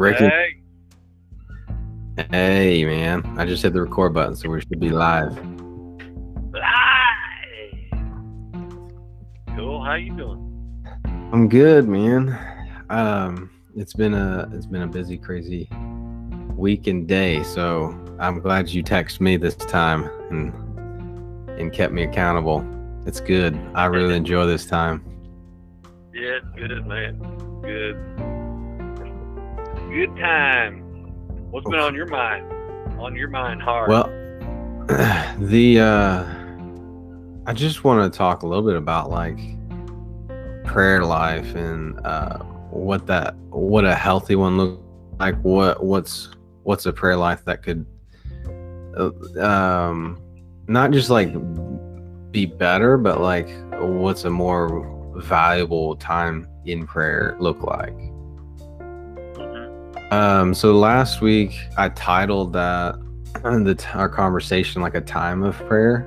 Ricky. Hey, Hey, man. I just hit the record button, so we should be live. Live. Cool. How you doing? I'm good, man. Um, it's been a it's been a busy, crazy week and day. So I'm glad you texted me this time and and kept me accountable. It's good. I really enjoy this time. Yeah, it's good, man. Good. Good time. What's been on your mind? On your mind hard. Well, the uh I just want to talk a little bit about like prayer life and uh what that what a healthy one looks like what what's what's a prayer life that could uh, um not just like be better but like what's a more valuable time in prayer look like. Um, so last week I titled that the t- our conversation like a time of prayer,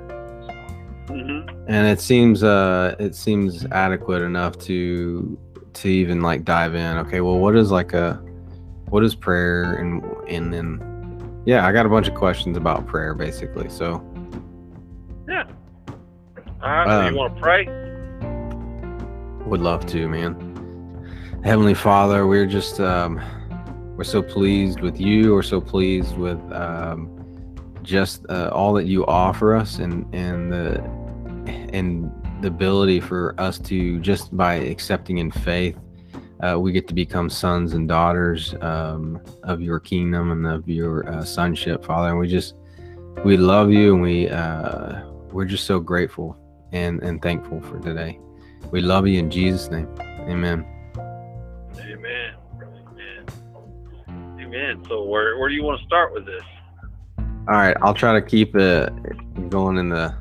Mhm. and it seems uh it seems adequate enough to to even like dive in. Okay, well, what is like a what is prayer and and then yeah, I got a bunch of questions about prayer basically. So Yeah. All right. so Um, you want to pray? would love to, man. Heavenly Father, we're just um we're so pleased with you. We're so pleased with um just uh, all that you offer us and and the and the ability for us to just by accepting in faith uh, we get to become sons and daughters um, of your kingdom and of your uh, sonship father and we just we love you and we uh, we're just so grateful and and thankful for today we love you in jesus name amen Amen. Amen. So where where do you want to start with this? all right i'll try to keep it going in the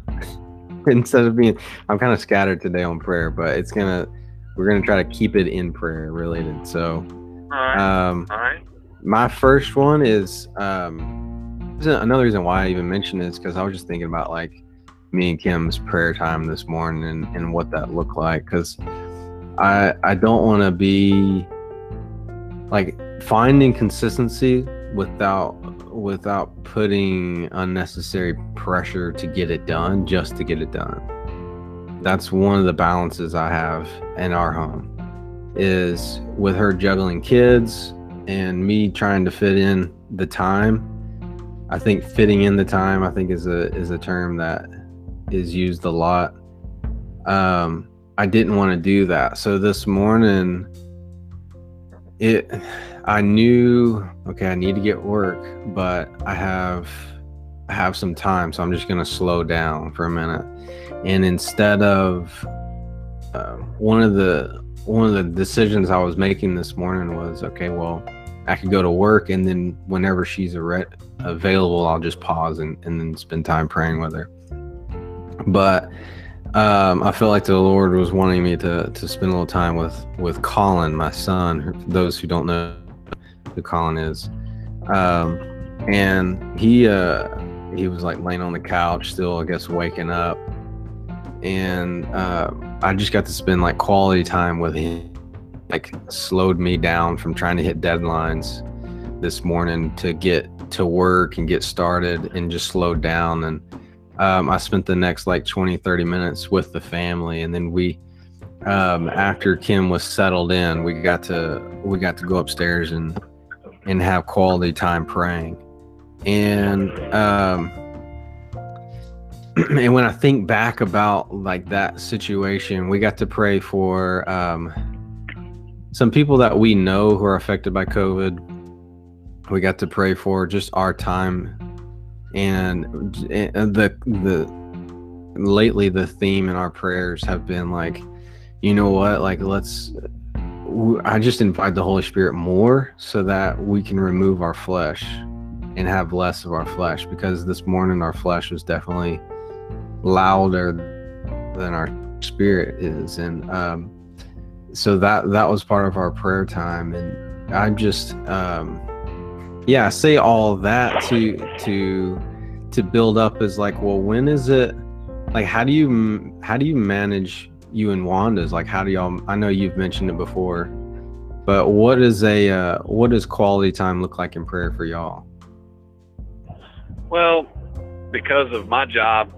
instead of being i'm kind of scattered today on prayer but it's gonna we're gonna try to keep it in prayer related so All right. um All right. my first one is um another reason why i even mentioned this because i was just thinking about like me and kim's prayer time this morning and, and what that looked like because i i don't want to be like finding consistency without without putting unnecessary pressure to get it done just to get it done. That's one of the balances i have in our home is with her juggling kids and me trying to fit in the time i think fitting in the time i think is a is a term that is used a lot. Um i didn't want to do that. So this morning it i knew okay i need to get work but i have i have some time so i'm just to slow down for a minute and instead of uh, one of the one of the decisions i was making this morning was okay well i could go to work and then whenever she's a available i'll just pause and, and then spend time praying with her but um, I felt like the Lord was wanting me to to spend a little time with with Colin, my son. Those who don't know who Colin is, um, and he uh, he was like laying on the couch, still I guess waking up, and uh, I just got to spend like quality time with him. Like slowed me down from trying to hit deadlines this morning to get to work and get started, and just slowed down and um, I spent the next like 20, 30 minutes with the family. And then we, um, after Kim was settled in, we got to, we got to go upstairs and, and have quality time praying. And, um, and when I think back about like that situation, we got to pray for, um, some people that we know who are affected by COVID. We got to pray for just our time and the the lately the theme in our prayers have been like you know what like let's i just invite the holy spirit more so that we can remove our flesh and have less of our flesh because this morning our flesh was definitely louder than our spirit is and um so that that was part of our prayer time and i just um yeah, I say all that to to to build up is like, well, when is it? Like, how do you how do you manage you and Wanda's? Like, how do y'all? I know you've mentioned it before, But what is a uh, what does quality time look like in prayer for y'all? Well, because of my job,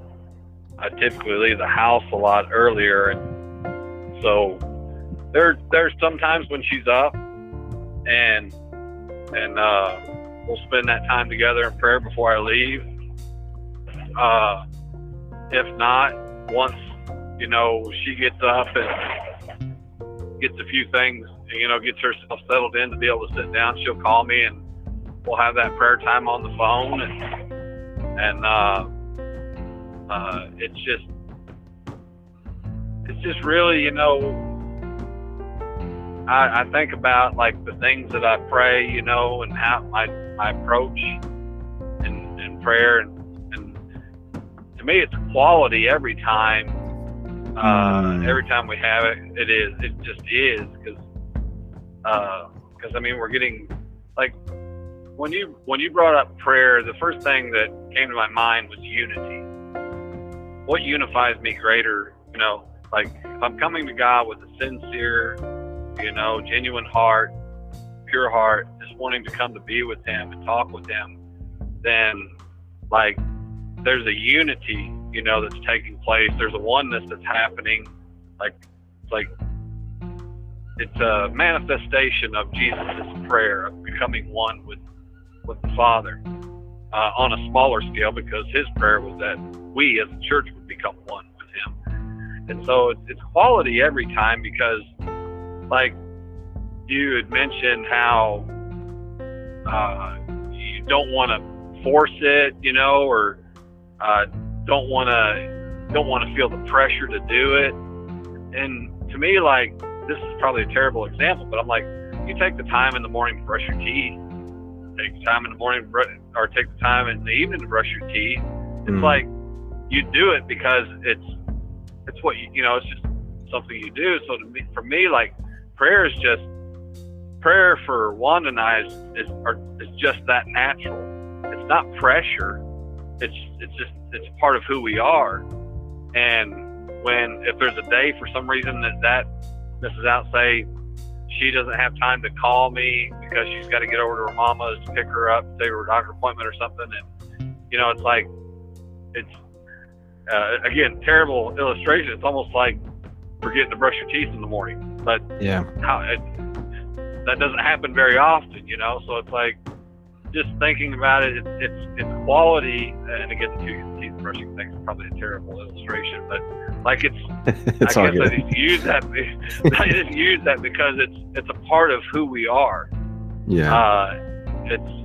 I typically leave the house a lot earlier, and so there there's sometimes when she's up, and and uh, we'll spend that time together in prayer before I leave. Uh, if not, once you know she gets up and gets a few things, you know, gets herself settled in to be able to sit down, she'll call me and we'll have that prayer time on the phone. And and uh, uh, it's just it's just really you know I, I think about like the things that I pray you know and how my my approach in, in prayer. And, and to me it's quality every time uh, every time we have it it is it just is because because I mean we're getting like when you when you brought up prayer, the first thing that came to my mind was unity. What unifies me greater, you know, like if I'm coming to God with a sincere, you know, genuine heart, pure heart, just wanting to come to be with Him and talk with Him, then like there's a unity, you know, that's taking place. There's a oneness that's happening. Like it's like it's a manifestation of Jesus' prayer of becoming one with with the Father uh, on a smaller scale because his prayer was that we as a church would become one with him. And so it's, it's quality every time because, like you had mentioned, how uh, you don't want to force it, you know, or uh, don't want to don't want to feel the pressure to do it. And to me, like this is probably a terrible example, but I'm like, you take the time in the morning to brush your teeth take the time in the morning or take the time in the evening to brush your teeth. It's Mm. like you do it because it's it's what you you know it's just something you do. So to me, for me, like prayer is just prayer for Wanda and I is is, are, is just that natural. It's not pressure. It's it's just it's part of who we are. And when if there's a day for some reason that that misses out, say she doesn't have time to call me because she's got to get over to her mama's to pick her up, take her to a doctor appointment or something. And, you know, it's like, it's, uh, again, terrible illustration. It's almost like forgetting to brush your teeth in the morning. But Yeah. how it, that doesn't happen very often, you know? So it's like, just thinking about it, it's, it's, it's quality. And again, the teeth brushing thing is probably a terrible illustration, but like it's, it's I guess I just use that. I just use that because it's it's a part of who we are. Yeah. Uh, it's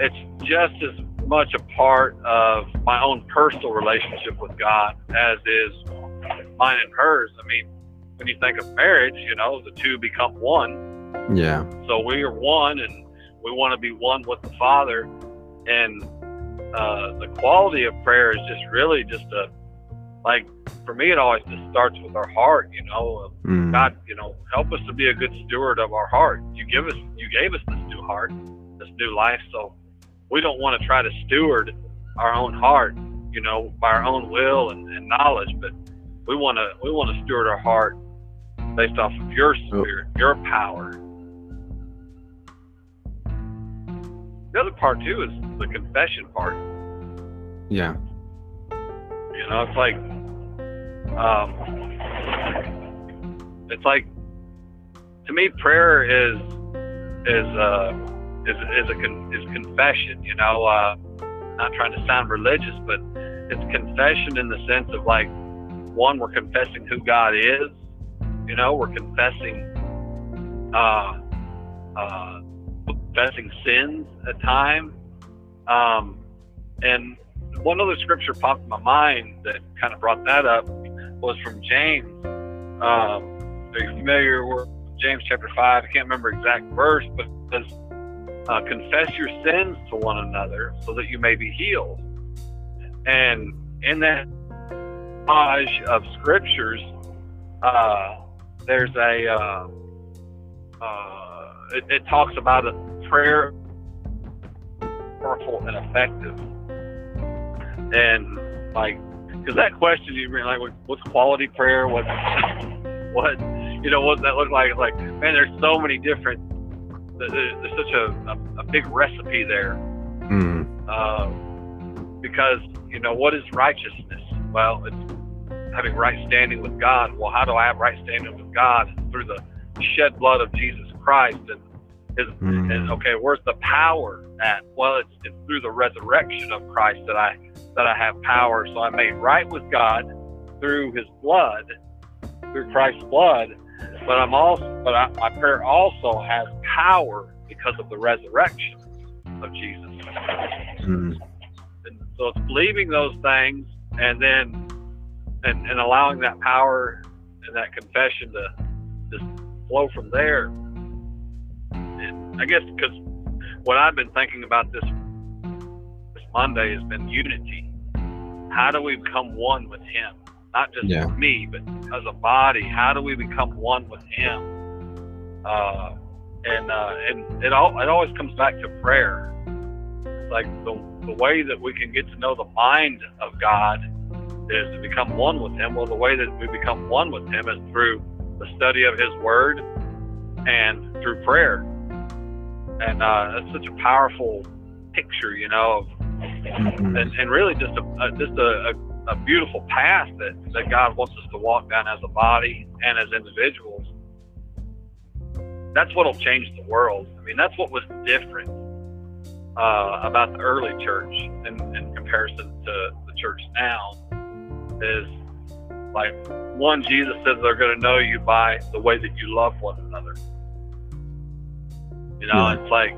it's just as much a part of my own personal relationship with God as is mine and hers. I mean, when you think of marriage, you know, the two become one. yeah. So we are one, and we want to be one with the Father. And uh, the quality of prayer is just really just a like for me. It always just starts with our heart. You know, Mm. God, you know, help us to be a good steward of our heart. You give us, you gave us this new heart, this new life. So we don't want to try to steward our own heart, you know, by our own will and, and knowledge, but we want to, we want to steward our heart based off of your spirit, your power. The other part too is the confession part. Yeah. You know, it's like, um, it's like, to me, prayer is is uh, is is a con- is confession. You know, uh, not trying to sound religious, but it's confession in the sense of like, one, we're confessing who God is. You know, we're confessing, uh, uh, confessing sins at times. Um, and one other scripture popped in my mind that kind of brought that up was from James. Um, are you familiar with James chapter 5? I can't remember exact verse, but it says, uh, confess your sins to one another so that you may be healed. And in that collage of scriptures, uh, there's a, uh, uh, it, it talks about a prayer powerful and effective. And like, because that question you bring, like, what's quality prayer? What, what, you know what that look like. It's like, man, there's so many different. There's such a, a, a big recipe there. Mm. Uh, because you know what is righteousness? Well, it's having right standing with God. Well, how do I have right standing with God? Through the shed blood of Jesus Christ and his, Mm. and okay, where's the power at? Well, it's, it's through the resurrection of Christ that I that I have power. So I'm made right with God through His blood, through Christ's blood. But I'm also, but I, my prayer also has power because of the resurrection of Jesus. Mm. And so it's believing those things and then and, and allowing that power and that confession to just flow from there. I guess because what I've been thinking about this this Monday has been unity. How do we become one with Him? Not just Yeah. me, but as a body. How do we become one with Him? Uh, and uh, and it all it always comes back to prayer. It's like the the way that we can get to know the mind of God is to become one with Him. Well, the way that we become one with Him is through the study of His Word and through prayer. And uh, that's such a powerful picture, you know, of, Mhm. and, and really just a, a just a, a, a beautiful path that, that God wants us to walk down as a body and as individuals. That's what'll change the world. I mean, that's what was different uh, about the early church in, in comparison to the church now. Is like one, Jesus says they're going to know you by the way that you love one another. You know, Yeah. it's like,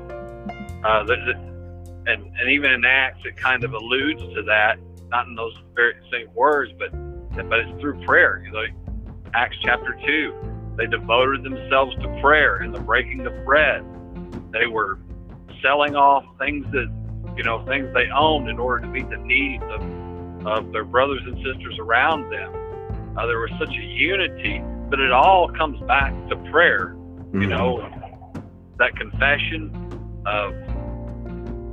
uh, the, the, and and even in Acts, it kind of alludes to that, not in those very same words, but but it's through prayer. You know, Acts chapter two, they devoted themselves to prayer and the breaking of bread. They were selling off things that you know things they owned in order to meet the needs of of their brothers and sisters around them. Uh, there was such a unity, but it all comes back to prayer you Mhm. know, that confession of,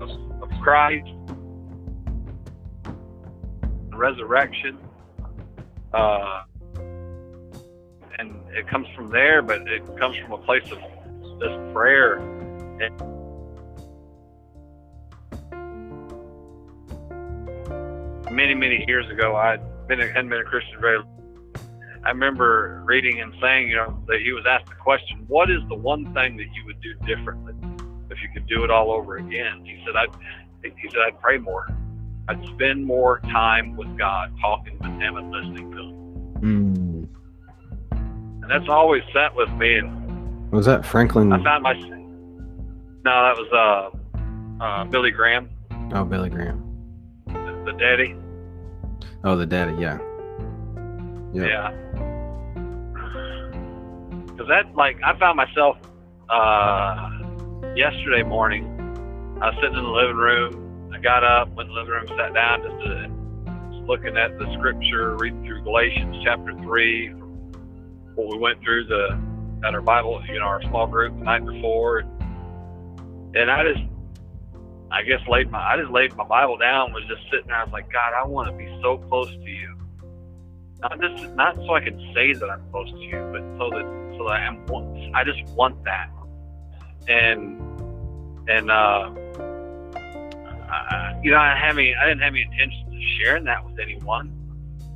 of, of Christ, resurrection, uh, and it comes from there, but it comes from a place of this prayer. And many, many years ago, I'd been a, hadn't been a Christian very I remember reading and saying, you know, that he was asked the question, "What is the one thing that you would do differently if you could do it all over again?" He said, "I'd," he said, "I'd pray more. I'd spend more time with God, talking with Him and listening to Him." Mm. And that's always sat with me. And Was that Franklin? I found my no, that was uh, uh, Billy Graham, Oh, Billy Graham. the, the daddy. Oh, the daddy. Yeah. Yep. Yeah. Because that, like, I found myself uh, yesterday morning. I was sitting in the living room. I got up, went in the living room, sat down, just, to, just looking at the scripture, reading through Galatians chapter three, what we went through the at our Bible, you know, our small group the night before, and I just, I guess, laid my, I just laid my Bible down, was just sitting there. I was like, God, I want to be so close to you not just not so I can say that I'm close to you, but so that so that I am. I just want that, and and uh, I, you know, I have any, I didn't have any intention of sharing that with anyone.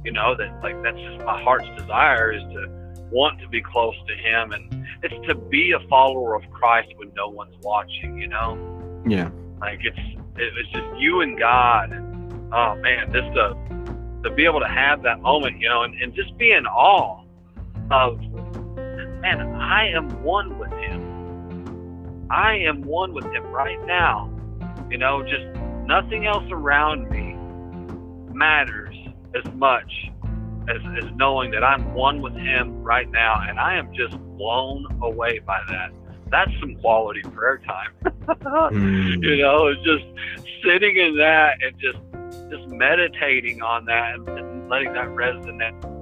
You know that like that's just my heart's desire is to want to be close to Him, and it's to be a follower of Christ when no one's watching. You know, Yeah. like it's it, it's just you and God. And, oh man, just to to be able to have that moment, you know, and, and just be in awe of man, I am one with him. I am one with him right now. You know, just nothing else around me matters as much as, as knowing that I'm one with him right now and I am just blown away by that. That's some quality prayer time. Mm. you know, it's just sitting in that and just just meditating on that and, letting that resonate.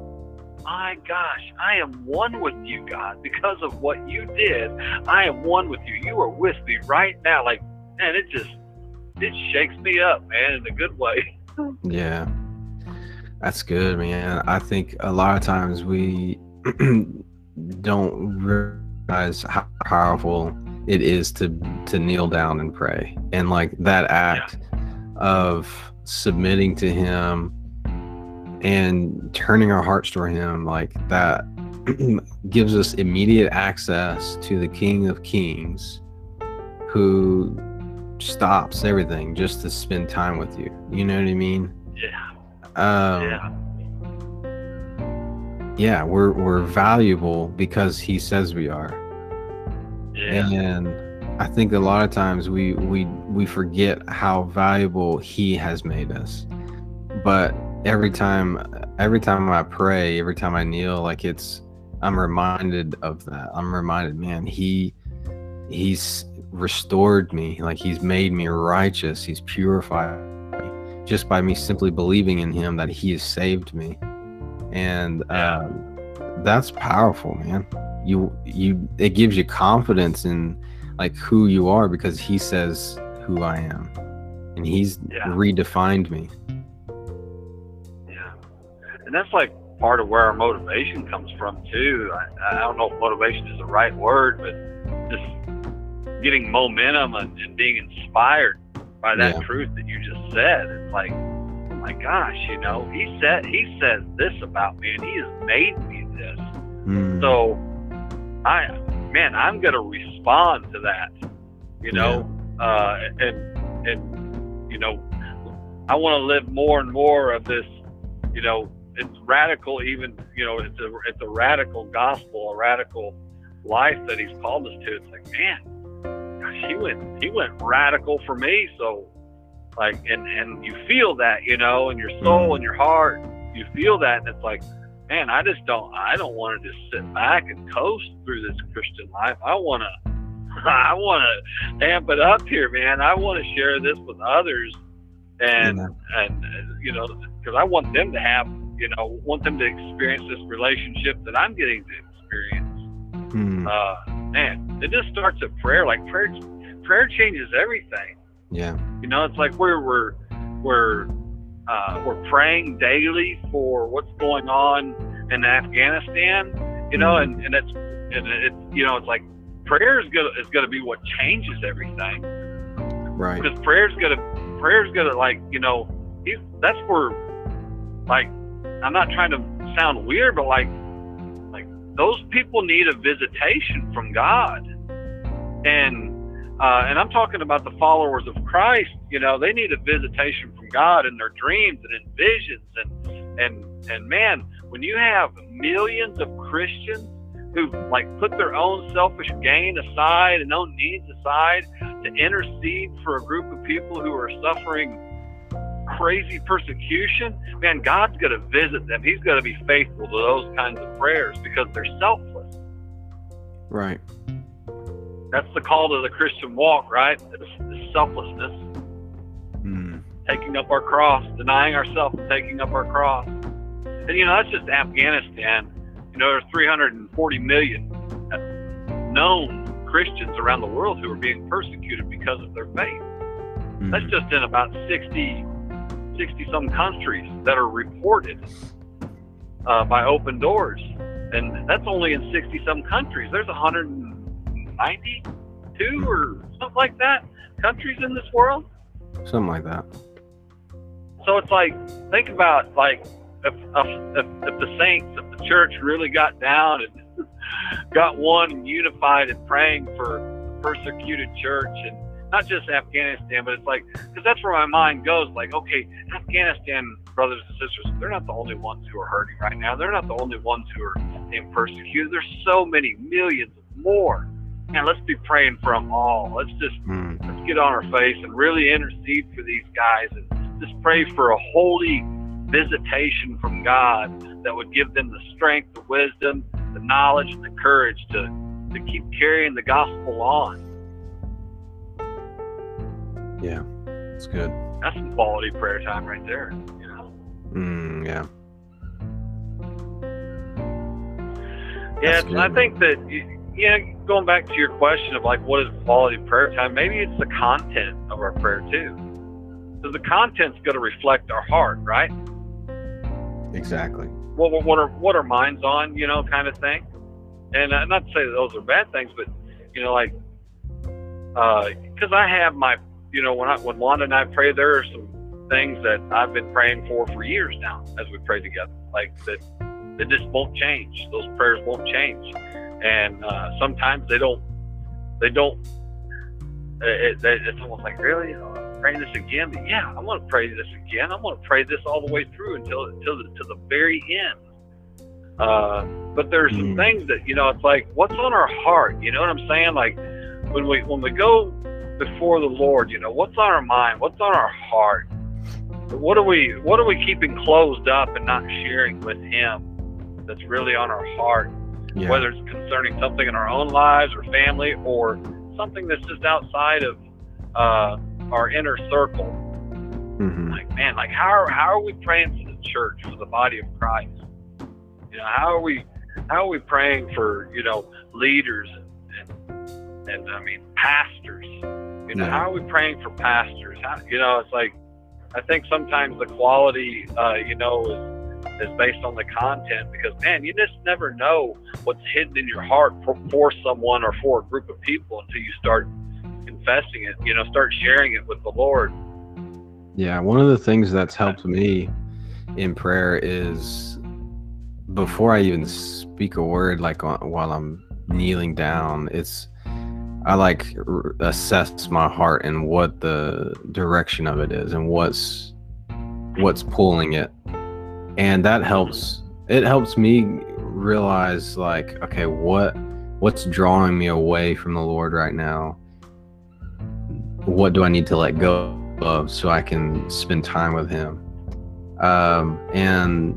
My gosh, I am one with you, God, because of what you did. I am one with you. You are with me right now. Like, man, it just it shakes me up, man, in a good way. Yeah. That's good, man. I think a lot of times we don't realize how powerful it is to to kneel down and pray and like that act yeah. of submitting to him and turning our hearts toward him like that gives us immediate access to the king of kings who stops everything just to spend time with you. You know what i mean? Yeah. Um, yeah. yeah we're we're valuable because he says we are. Yeah. and i think a lot of times we we we forget how valuable he has made us. But every time every time i pray every time i kneel like it's i'm reminded of that. I'm reminded man he he's restored me. Like he's made me righteous. He's purified me just by me simply believing in him that he has saved me. And um, that's powerful man. You you it gives you confidence in like who you are because he says who i am and he's yeah. redefined me yeah and that's like part of where our motivation comes from too i, I don't know if motivation is the right word but just getting momentum and, and being inspired by that yeah. truth that you just said it's like my gosh, you know, he said he says this about me and he has made me this. Mm. So I man, I'm gonna respond to that. You know, uh, and and you know, I want to live more and more of this. You know, it's radical. Even you know, it's a it's a radical gospel, a radical life that He's called us to. It's like, man, gosh, he went he went radical for me. So like and and you feel that you know in your soul and your heart you feel that and it's like man i just don't i don't want to just sit back and coast through this christian life i want to i want to amp it up here man i want to share this with others and yeah. and you know because i want them to have you know want them to experience this relationship that i'm getting to experience mm. uh man it just starts at prayer like prayer prayer changes everything yeah. You know, it's like we're we're we're uh, we're praying daily for what's going on in Afghanistan. You know, and and it's and it's you know it's like prayer is gonna is gonna be what changes everything. Right. Because prayer's gonna prayer's gonna like you know that's where like I'm not trying to sound weird, but like like those people need a visitation from God, and uh, and I'm talking about the followers of Christ. You know, they need a visitation from God in their dreams and in visions. And and and man, when you have millions of Christians who like put their own selfish gain aside and own needs aside to intercede for a group of people who are suffering crazy persecution, man, God's going to visit them. He's going to be faithful to those kinds of prayers because they're selfless. Right. That's the call to the Christian walk, right? It's, selflessness. Mm. Taking up our cross, denying ourselves and taking up our cross. And, you know, that's just Afghanistan. You know, there's 340 million known Christians around the world who are being persecuted because of their faith. Mm. That's just in about 60, 60 some countries that are reported uh, by Open Doors. And that's only in 60 some countries. There's 100 92 or something like that countries in this world. Something like that. So it's like, think about like if, if, if the saints, if the church really got down and got one and unified and praying for the persecuted church and not just Afghanistan, but it's like, because that's where my mind goes. Like, okay, Afghanistan brothers and sisters, they're not the only ones who are hurting right now. They're not the only ones who are being persecuted. There's so many millions more And let's be praying for them all. Let's just mm. let's get on our face and really intercede for these guys and just pray for a holy visitation from God that would give them the strength, the wisdom, the knowledge, and the courage to to keep carrying the gospel on. Yeah, it's good. That's some quality prayer time right there. You know. Mm, yeah. Yeah, I think that you yeah, going back to your question of like what is quality prayer time, maybe it's the content of our prayer too. So the content's going to reflect our heart, right? Exactly. What, what, are what are minds on, you know, kind of thing. and uh, not to say that those are bad things, but you know, like because uh, I have my, you know, when I when Wanda and I pray, there are some things that I've been praying for for years now as we pray together, like that that just won't change. Those prayers won't change, and uh, sometimes they don't. They don't. It, it, it's almost like really. This again, but yeah, I'm going to pray this again. I'm going to pray this all the way through until until the, to the very end. Uh, but there's some mm. things that you know, it's like what's on our heart. You know what I'm saying? Like when we when we go before the Lord, you know, what's on our mind? What's on our heart? What are we what are we keeping closed up and not sharing with Him? That's really on our heart. Yeah. Whether it's concerning something in our own lives or family, or something that's just outside of uh, our inner circle. Mm-hmm. Like man, like how are, how are we praying for the church, for the body of Christ? You know, how are we how are we praying for you know leaders and and, and I mean pastors? You know, yeah. how are we praying for pastors? How, you know, it's like I think sometimes the quality, uh, you know, is is based on the content because man, you just never know what's hidden in your heart for, for someone or for a group of people until you start confessing it. You know, start sharing it with the Lord. Yeah, one of the things that's helped me in prayer is before I even speak a word, like uh, while I'm kneeling down, it's I like assess my heart and what the direction of it is and what's what's pulling it, and that helps. It helps me realize like, okay, what what's drawing me away from the Lord right now? What do I need to let go of so I can spend time with Him? Um, and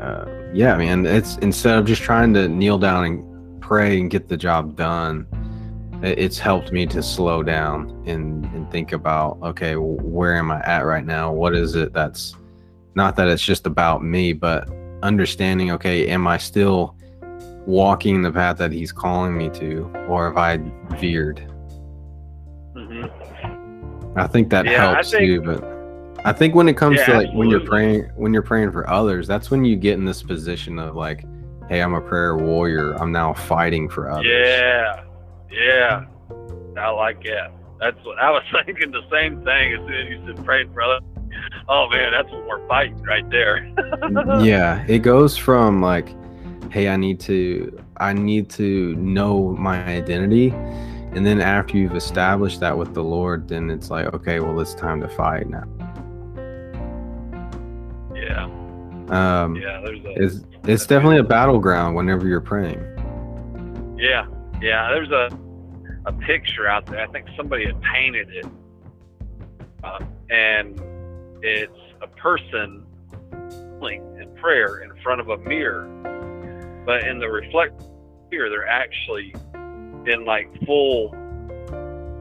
uh, yeah, man, it's instead of just trying to kneel down and pray and get the job done, it's helped me to slow down and, and think about, okay, where am I at right now? What is it that's not that it's just about me, but understanding, okay, am I still walking the path that he's calling me to, or have I veered? Mm-hmm. I think that yeah, helps think- too, but I think when it comes yeah, to like absolutely. when you're praying when you're praying for others, that's when you get in this position of like, hey, I'm a prayer warrior. I'm now fighting for others. Yeah. Yeah. I like that. That's what I was thinking the same thing as soon as you said praying for others. Oh man, that's what we're fighting right there. yeah. It goes from like, hey, I need to I need to know my identity. And then after you've established that with the Lord, then it's like, okay, well, it's time to fight now. Um, yeah, there's a, it's it's definitely a battleground whenever you're praying. Yeah, yeah. There's a a picture out there. I think somebody had painted it, uh, and it's a person in prayer in front of a mirror, but in the reflect mirror, they're actually in like full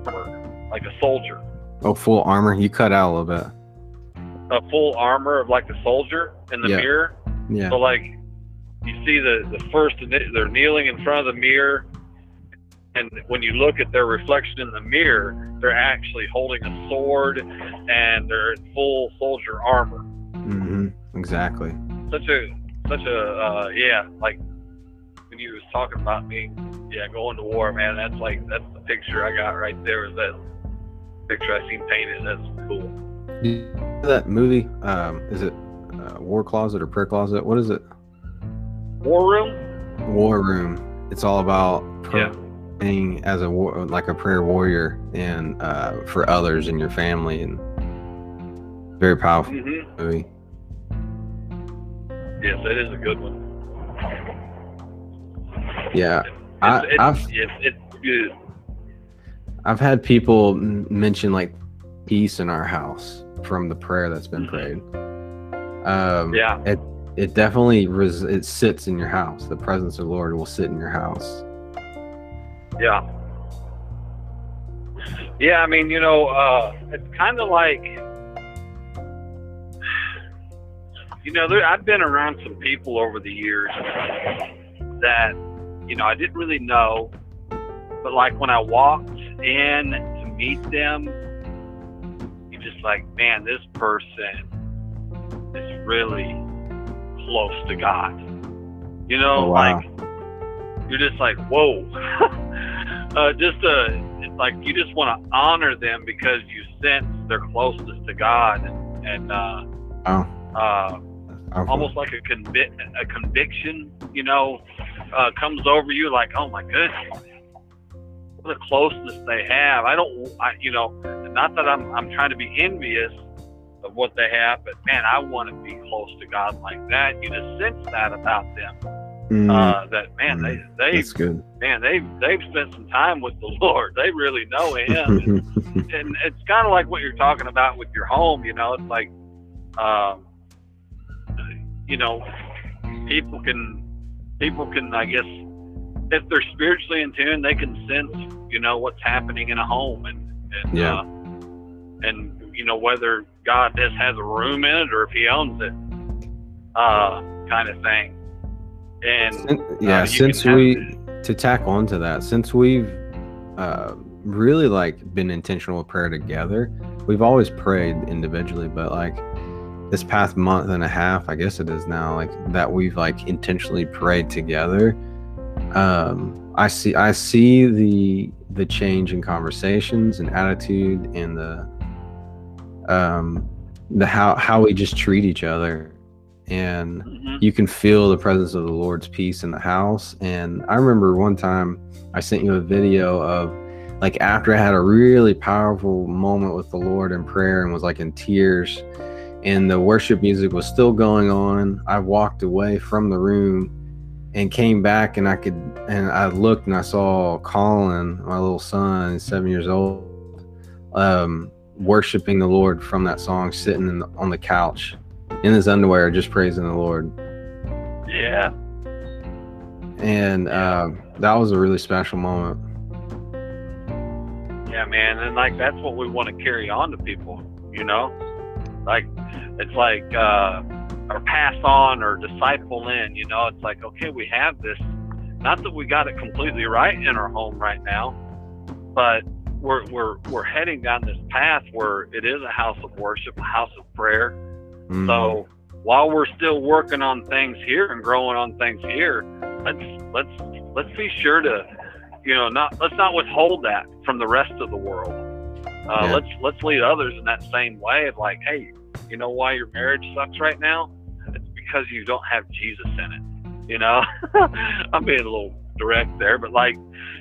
armor, like a soldier. Oh, full armor. You cut out a little bit a full armor of like a soldier in the yeah. mirror. Yeah. So like you see the the first they're kneeling in front of the mirror, and when you look at their reflection in the mirror, they're actually holding a sword and they're in full soldier armor. Mm-hmm. Exactly. Such a such a uh, yeah like when you was talking about me yeah going to war man that's like that's the picture I got right there is that picture I seen painted that's cool that movie? Um, is it uh, War Closet or Prayer Closet? What is it? War Room. War Room. It's all about praying yeah. as a war, like a prayer warrior, and uh, for others in your family, and very powerful mm-hmm. movie. Yes, it is a good one. Yeah, I, I've it's, it's good. I've had people mention like peace in our house from the prayer that's been prayed. Um, yeah. It it definitely res- it sits in your house. The presence of the Lord will sit in your house. Yeah. Yeah, I mean, you know, uh, it's kind of like, you know, there, I've been around some people over the years that, you know, I didn't really know, but like when I walked in to meet them, you're just like, man, this person is really close to God. You know, oh, wow. like you're just like, whoa. uh, just uh, it's like you just want to honor them because you sense their closeness to God, and, and uh, Oh, uh, almost like a convic- a conviction, you know, uh, comes over you. Like, oh my goodness, the closeness they have. I don't, I, you know, not that I'm I'm trying to be envious of what they have, but man, I want to be close to God like that. You just sense that about them. Mm, Uh, that man, they they that's good. man they they've spent some time with the Lord. They really know Him. and, and it's kind of like what you're talking about with your home. You know, it's like, um, you know, people can people can, I guess, if they're spiritually in tune, they can sense, you know, what's happening in a home, and and Yeah. uh, and you know whether God just has a room in it or if He owns it, uh, kind of thing. And Sin- yeah, you since we to tack on to that, since we've uh, really like been intentional with prayer together, we've always prayed individually, but like this past month and a half, I guess it is now, like that we've like intentionally prayed together. Um, I see, I see the the change in conversations and attitude and the um the how how we just treat each other and Mhm. you can feel the presence of the Lord's peace in the house. And I remember one time I sent you a video of like after I had a really powerful moment with the Lord in prayer and was like in tears, and the worship music was still going on. I walked away from the room and came back and I could and I looked and I saw Colin, my little son, seven years old, um, worshiping the Lord from that song, sitting in the, on the couch in his underwear, just praising the Lord. yeah, And um, that was a really special moment. Yeah, man, and like that's what we want to carry on to people, you know? Like it's like uh or pass on or disciple in, you know, it's like, okay, we have this not that we got it completely right in our home right now, but we're we're we're heading down this path where it is a house of worship, a house of prayer. Mm. So while we're still working on things here and growing on things here, let's let's let's be sure to, you know, not let's not withhold that from the rest of the world. Uh, Yeah. Let's let's lead others in that same way of like, hey, you know why your marriage sucks right now? It's because you don't have Jesus in it. You know, I'm being a little direct there, but like,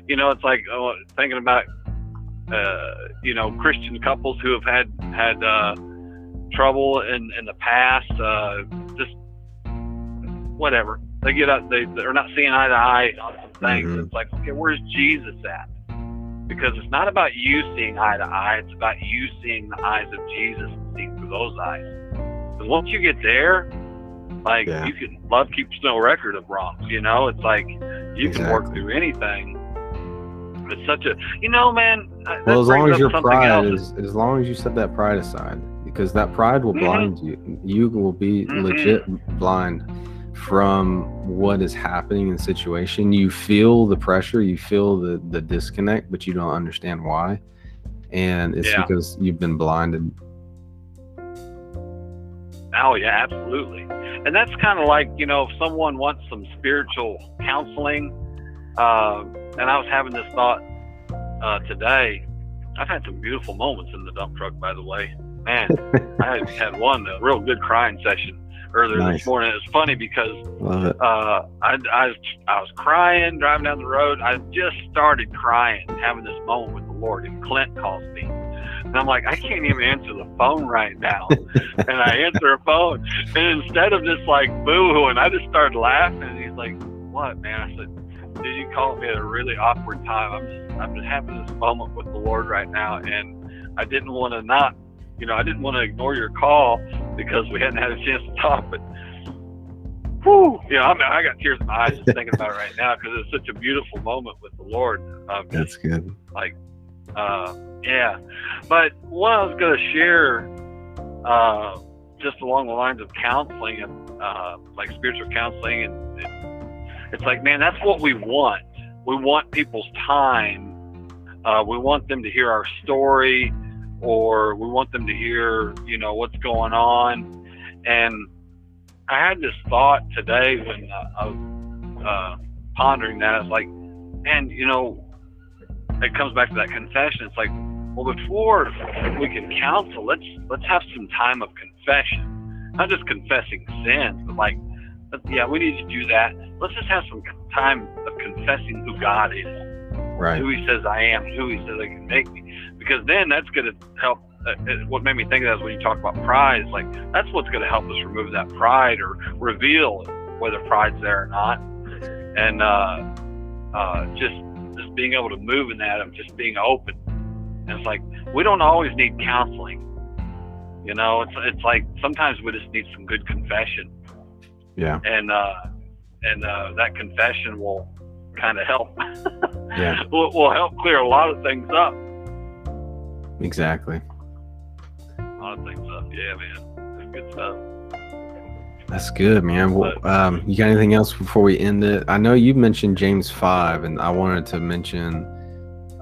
you know, it's like oh, thinking about, uh, you know, Christian couples who have had had. Uh, trouble in in the past uh just whatever they get up they they're not seeing eye to eye on some things Mhm. it's like okay where's jesus at because it's not about you seeing eye to eye it's about you seeing the eyes of jesus and seeing through those eyes because once you get there like Yeah. you can love keeps no record of wrongs you know it's like you can work through anything it's such a you know man well, as long as your pride else. is, as long as you set that pride aside, because that pride will Mhm. blind you. You will be Mhm. legit blind from what is happening in the situation. You feel the pressure, you feel the the disconnect, but you don't understand why. And it's Yeah. because you've been blinded. Oh yeah, absolutely. And that's kind of like you know, if someone wants some spiritual counseling, uh, and I was having this thought uh, today. I've had some beautiful moments in the dump truck, by the way. Man, I had, had one a real good crying session earlier Nice. this morning. It was funny because uh, I, I, was, I was crying driving down the road. I just started crying, having this moment with the Lord, and Clint calls me. And I'm like, I can't even answer the phone right now. and I answer a phone, and instead of just like boo-hooing, I just started laughing. And he's like, "What, man?" I said, "Did you call me at a really awkward time? I'm just, I'm just having this moment with the Lord right now, and I didn't want to not, you know, I didn't want to ignore your call because we hadn't had a chance to talk, but." Whew, you know, I mean, I got tears in my eyes just thinking about it right now because it's such a beautiful moment with the Lord. Um, That's good. Like, uh, yeah, but what I was going to share, uh, just along the lines of counseling and uh, like spiritual counseling, and, and it's like, man, that's what we want. We want people's time. Uh, we want them to hear our story, or we want them to hear, you know, what's going on. And I had this thought today when uh, I was uh, pondering that. It's like, and you know, it comes back to that confession. It's like, well, before we can counsel, let's let's have some time of confession, not just confessing sins, but like, yeah, we need to do that. Let's just have some time of confessing who God is, right? Who He says I am, who He says I can make me, because then that's going to help. Uh, what made me think of that is when you talk about pride, like that's what's going to help us remove that pride or reveal whether pride's there or not, and uh, uh, just just being able to move in that of just being open. And it's like we don't always need counseling. You know, it's it's like sometimes we just need some good confession. Yeah. And uh, and uh, that confession will kind of help. yeah. will, will help clear a lot of things up. Exactly. A lot of things up. Yeah, man. That's good stuff. That's good, man. Well, um, you got anything else before we end it? I know you mentioned James five, and I wanted to mention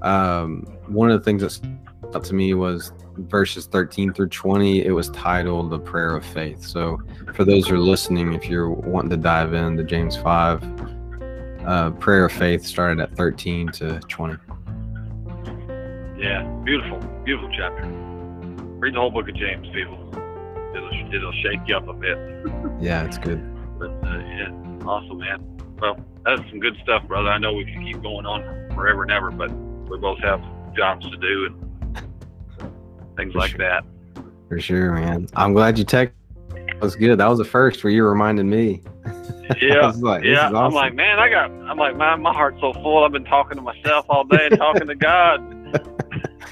um, one of the things that stuck out to me was verses 13 through 20 it was titled the prayer of faith so for those who are listening if you're wanting to dive into james 5 uh, prayer of faith started at 13 to 20 yeah beautiful beautiful chapter read the whole book of james people it'll, it'll shake you up a bit yeah it's good but uh, yeah awesome man well that's some good stuff brother i know we can keep going on forever and ever but we both have jobs to do and things For like sure. that. For sure, man. I'm glad you texted. That was good. That was the first where you reminded me. Yeah, like, yeah. Awesome. I'm like, man, I got. I'm like, man, my heart's so full. I've been talking to myself all day and talking to God.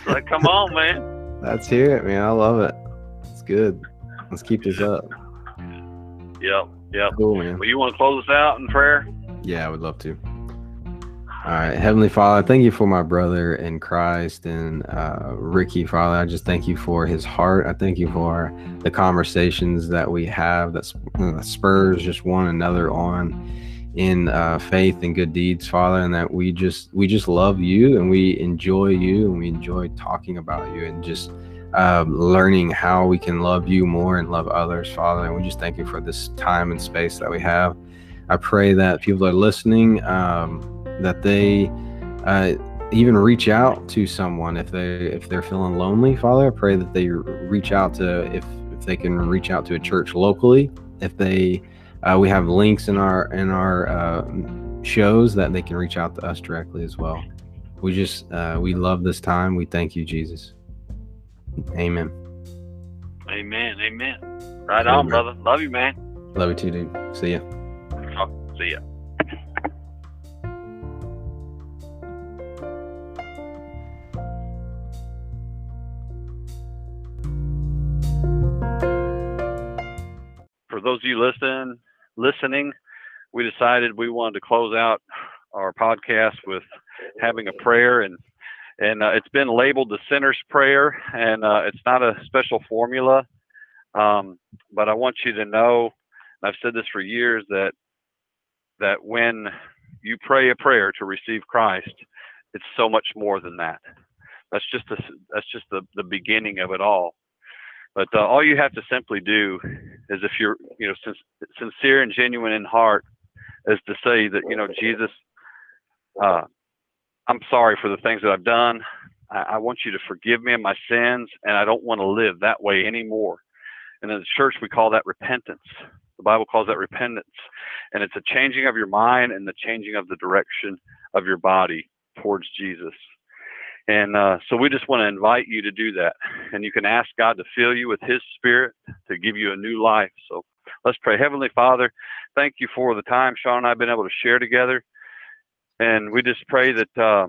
like, come on, man. Let's hear it, man. I love it. It's good. Let's keep this up. Yep, yep. Cool, man. Well, you want to close us out in prayer? Yeah, I would love to. All right, Heavenly Father, thank you for my brother in Christ and uh, Ricky, Father. I just thank you for his heart. I thank you for the conversations that we have that uh, spurs just one another on in uh, faith and good deeds, Father, and that we just we just love you and we enjoy you and we enjoy talking about you and just um, learning how we can love you more and love others, Father. And we just thank you for this time and space that we have. I pray that people are listening. Um, that they uh, even reach out to someone if they if they're feeling lonely father i pray that they reach out to if if they can reach out to a church locally if they uh, we have links in our in our uh, shows that they can reach out to us directly as well. We just uh, we love this time. We thank you jesus. Amen. Amen. Amen. Right on brother. Love you man. Love you too dude. See ya. Oh, see ya those of you listening, listening, we decided we wanted to close out our podcast with having a prayer, and and uh, it's been labeled the sinner's prayer, and uh, it's not a special formula, um, but I want you to know, I've said this for years that that when you pray a prayer to receive Christ, it's so much more than that. That's just that's just the, the beginning of it all. But uh, all you have to simply do is if you're, you know, sin- sincere and genuine in heart, is to say that, you know, Jesus, uh, I'm sorry for the things that I've done. I, I want you to forgive me of my sins, and I don't want to live that way anymore. And in the church, we call that repentance. The Bible calls that repentance. And it's a changing of your mind and the changing of the direction of your body towards Jesus. And uh, so we just want to invite you to do that. And you can ask God to fill you with His Spirit to give you a new life. So let's pray. Heavenly Father, thank you for the time Sean and I have been able to share together. And we just pray that uh,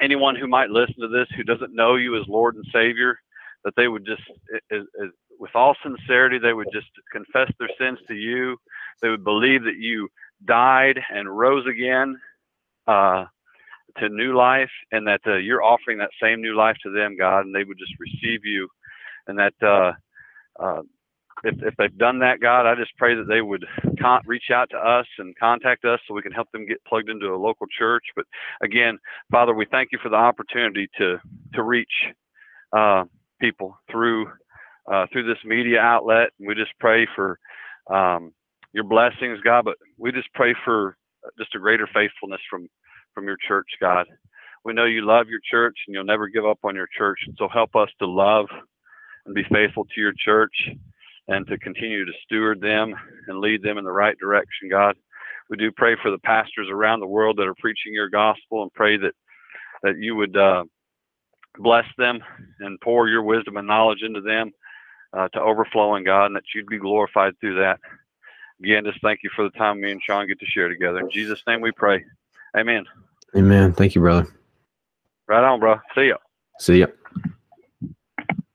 anyone who might listen to this who doesn't know you as Lord and Savior, that they would just, with all sincerity, they would just confess their sins to you. They would believe that you died and rose again. Uh, to new life and that uh, you're offering that same new life to them, God, and they would just receive you. And that uh, uh, if, if they've done that, God, I just pray that they would con- reach out to us and contact us so we can help them get plugged into a local church. But again, Father, we thank you for the opportunity to to reach uh, people through uh, through this media outlet. And we just pray for um, your blessings, God, but we just pray for just a greater faithfulness from from your church, God. We know you love your church and you'll never give up on your church. So help us to love and be faithful to your church and to continue to steward them and lead them in the right direction, God. We do pray for the pastors around the world that are preaching your gospel and pray that that you would uh, bless them and pour your wisdom and knowledge into them uh, to overflowing, God, and that you'd be glorified through that. Again, just thank you for the time me and Sean get to share together. In Jesus' name we pray. Amen. Amen. Thank you, brother. Right on, bro. See ya. See ya.